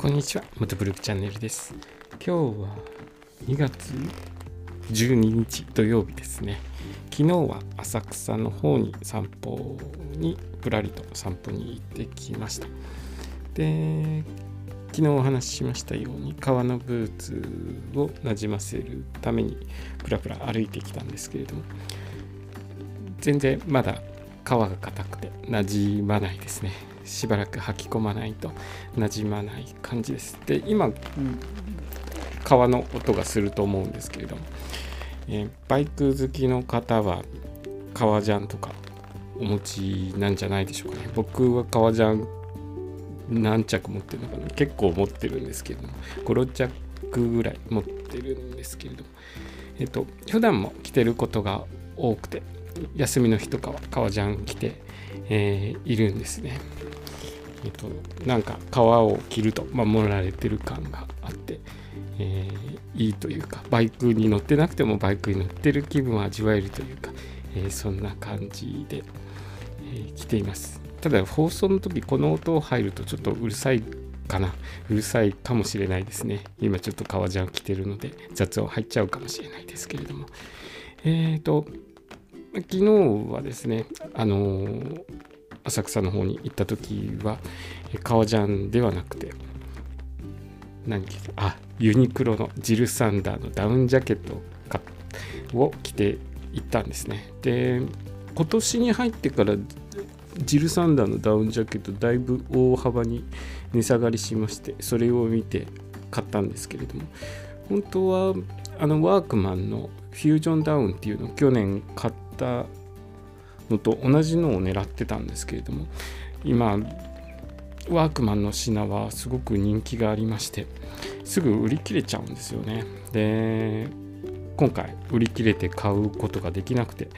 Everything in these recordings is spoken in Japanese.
こんにちは、元ブルクチャンネルです。今日は2月12日土曜日ですね。昨日は浅草の方に散歩にぶらりと散歩に行ってきました。で、昨日お話ししましたように革のブーツをなじませるためにプラプラ歩いてきたんですけれども、全然まだ皮が硬くてなじまないですね。しばらく履き込まないとなじまない感じです。で今革の音がすると思うんですけれども、えーバイク好きの方は革ジャンとかお持ちなんじゃないでしょうかね。僕は革ジャン何着持ってるのかな結構持ってるんですけれども56着ぐらい持ってるんですけれどもえっ、と普段も着てることが多くて休みの日とかは革ジャン着て、えーいるんですね。えっと、なんか皮を切ると守られてる感があって、えーいいというかバイクに乗ってなくてもバイクに乗ってる気分を味わえるというか、えーそんな感じで、えー来ています。ただ放送の時この音を入るとちょっとうるさいかな。うるさいかもしれないですね。今ちょっと革ジャン着てるので雑音入っちゃうかもしれないですけれども。えっ、と昨日はですねあのー浅草の方に行った時はえ革ジャンではなくて何着てあユニクロのジルサンダーのダウンジャケットを買っを着て行ったんですね。で今年に入ってからジルサンダーのダウンジャケットだいぶ大幅に値下がりしましてそれを見て買ったんですけれども本当はあのワークマンのフュージョンダウンっていうのを去年買ったのと同じのを狙ってたんですけれども今ワークマンの品はすごく人気がありましてすぐ売り切れちゃうんですよね。で今回売り切れて買うことができなくて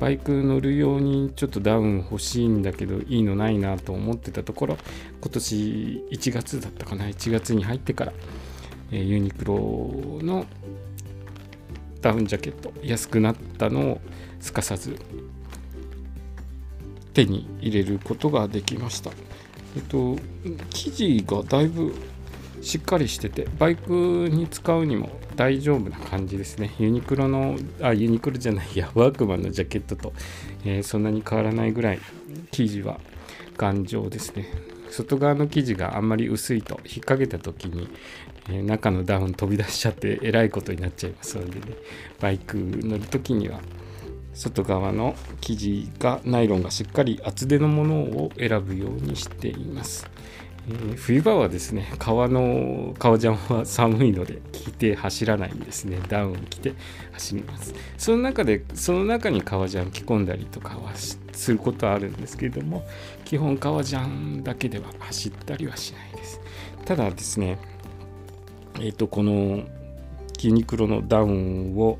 バイク乗るようにちょっとダウン欲しいんだけどいいのないなと思ってたところ今年1月だったかな1月に入ってから、えユニクロのダウンジャケット安くなったのをすかさず手に入れることができました。えっと、生地がだいぶしっかりしてて、バイクに使うにも大丈夫な感じですね。ユニクロの、あ、ユニクロじゃないや、ワークマンのジャケットと、えーそんなに変わらないぐらい生地は頑丈ですね。外側の生地があんまり薄いと引っ掛けた時に、えー中のダウン飛び出しちゃってえらいことになっちゃいますのでねバイク乗る時には外側の生地がナイロンがしっかり厚手のものを選ぶようにしています、えー冬場はですね革の革ジャンは寒いので着て走らないんですね。ダウン着て走ります。その中でその中に革ジャン着込んだりとかはすることはあるんですけれども基本革ジャンだけでは走ったりはしないです。ただですねえっ、とこのユニクロのダウンを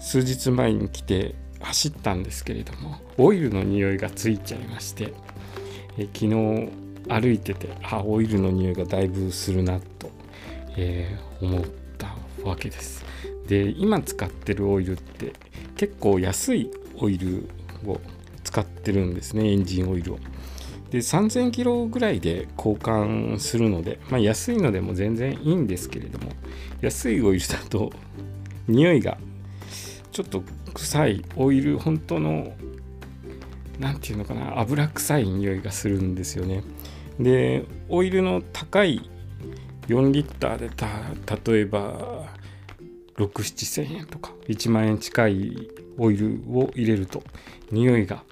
数日前に来て走ったんですけれどもオイルの匂いがついちゃいましてえ昨日歩いててあオイルの匂いがだいぶするなと、えー思ったわけです。で今使ってるオイルって結構安いオイルを使ってるんですねエンジンオイルを。で3000キロぐらいで交換するので、まあ、安いのでも全然いいんですけれども安いオイルだと匂いがちょっと臭いオイル本当の何て言うのかな油臭い匂いがするんですよね。でオイルの高い4リッターでた例えば67000円とか1万円近いオイルを入れると匂いが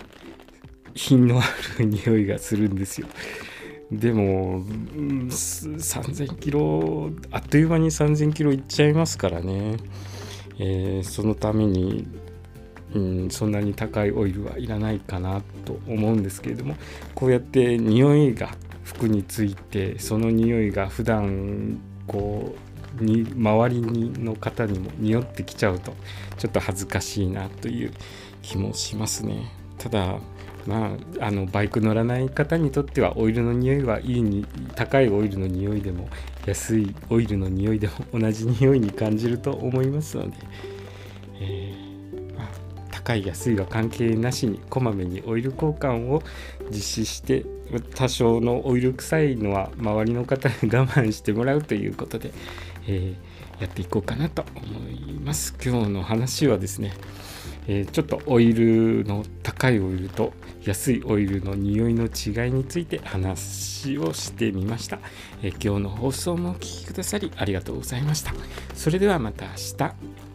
品のある匂いがするんですよ。でも3000キロあっという間に3000キロいっちゃいますからね、えーそのために、うん、そんなに高いオイルはいらないかなと思うんですけれどもこうやって匂いが服についてその匂いが普段こうに周りにの方にも匂ってきちゃうとちょっと恥ずかしいなという気もしますね。ただまあ、あのバイク乗らない方にとってはオイルの匂いはいいに高いオイルの匂いでも安いオイルの匂いでも 同じ匂いに感じると思いますので、えーまあ高い安いは関係なしにこまめにオイル交換を実施して多少のオイル臭いのは周りの方に我慢してもらうということで、えー、やっていこうかなと思います。今日の話はですねえー、ちょっとオイルの高いオイルと安いオイルの匂いの違いについて話をしてみました、えー、今日の放送もお聴きくださりありがとうございました。それではまた明日。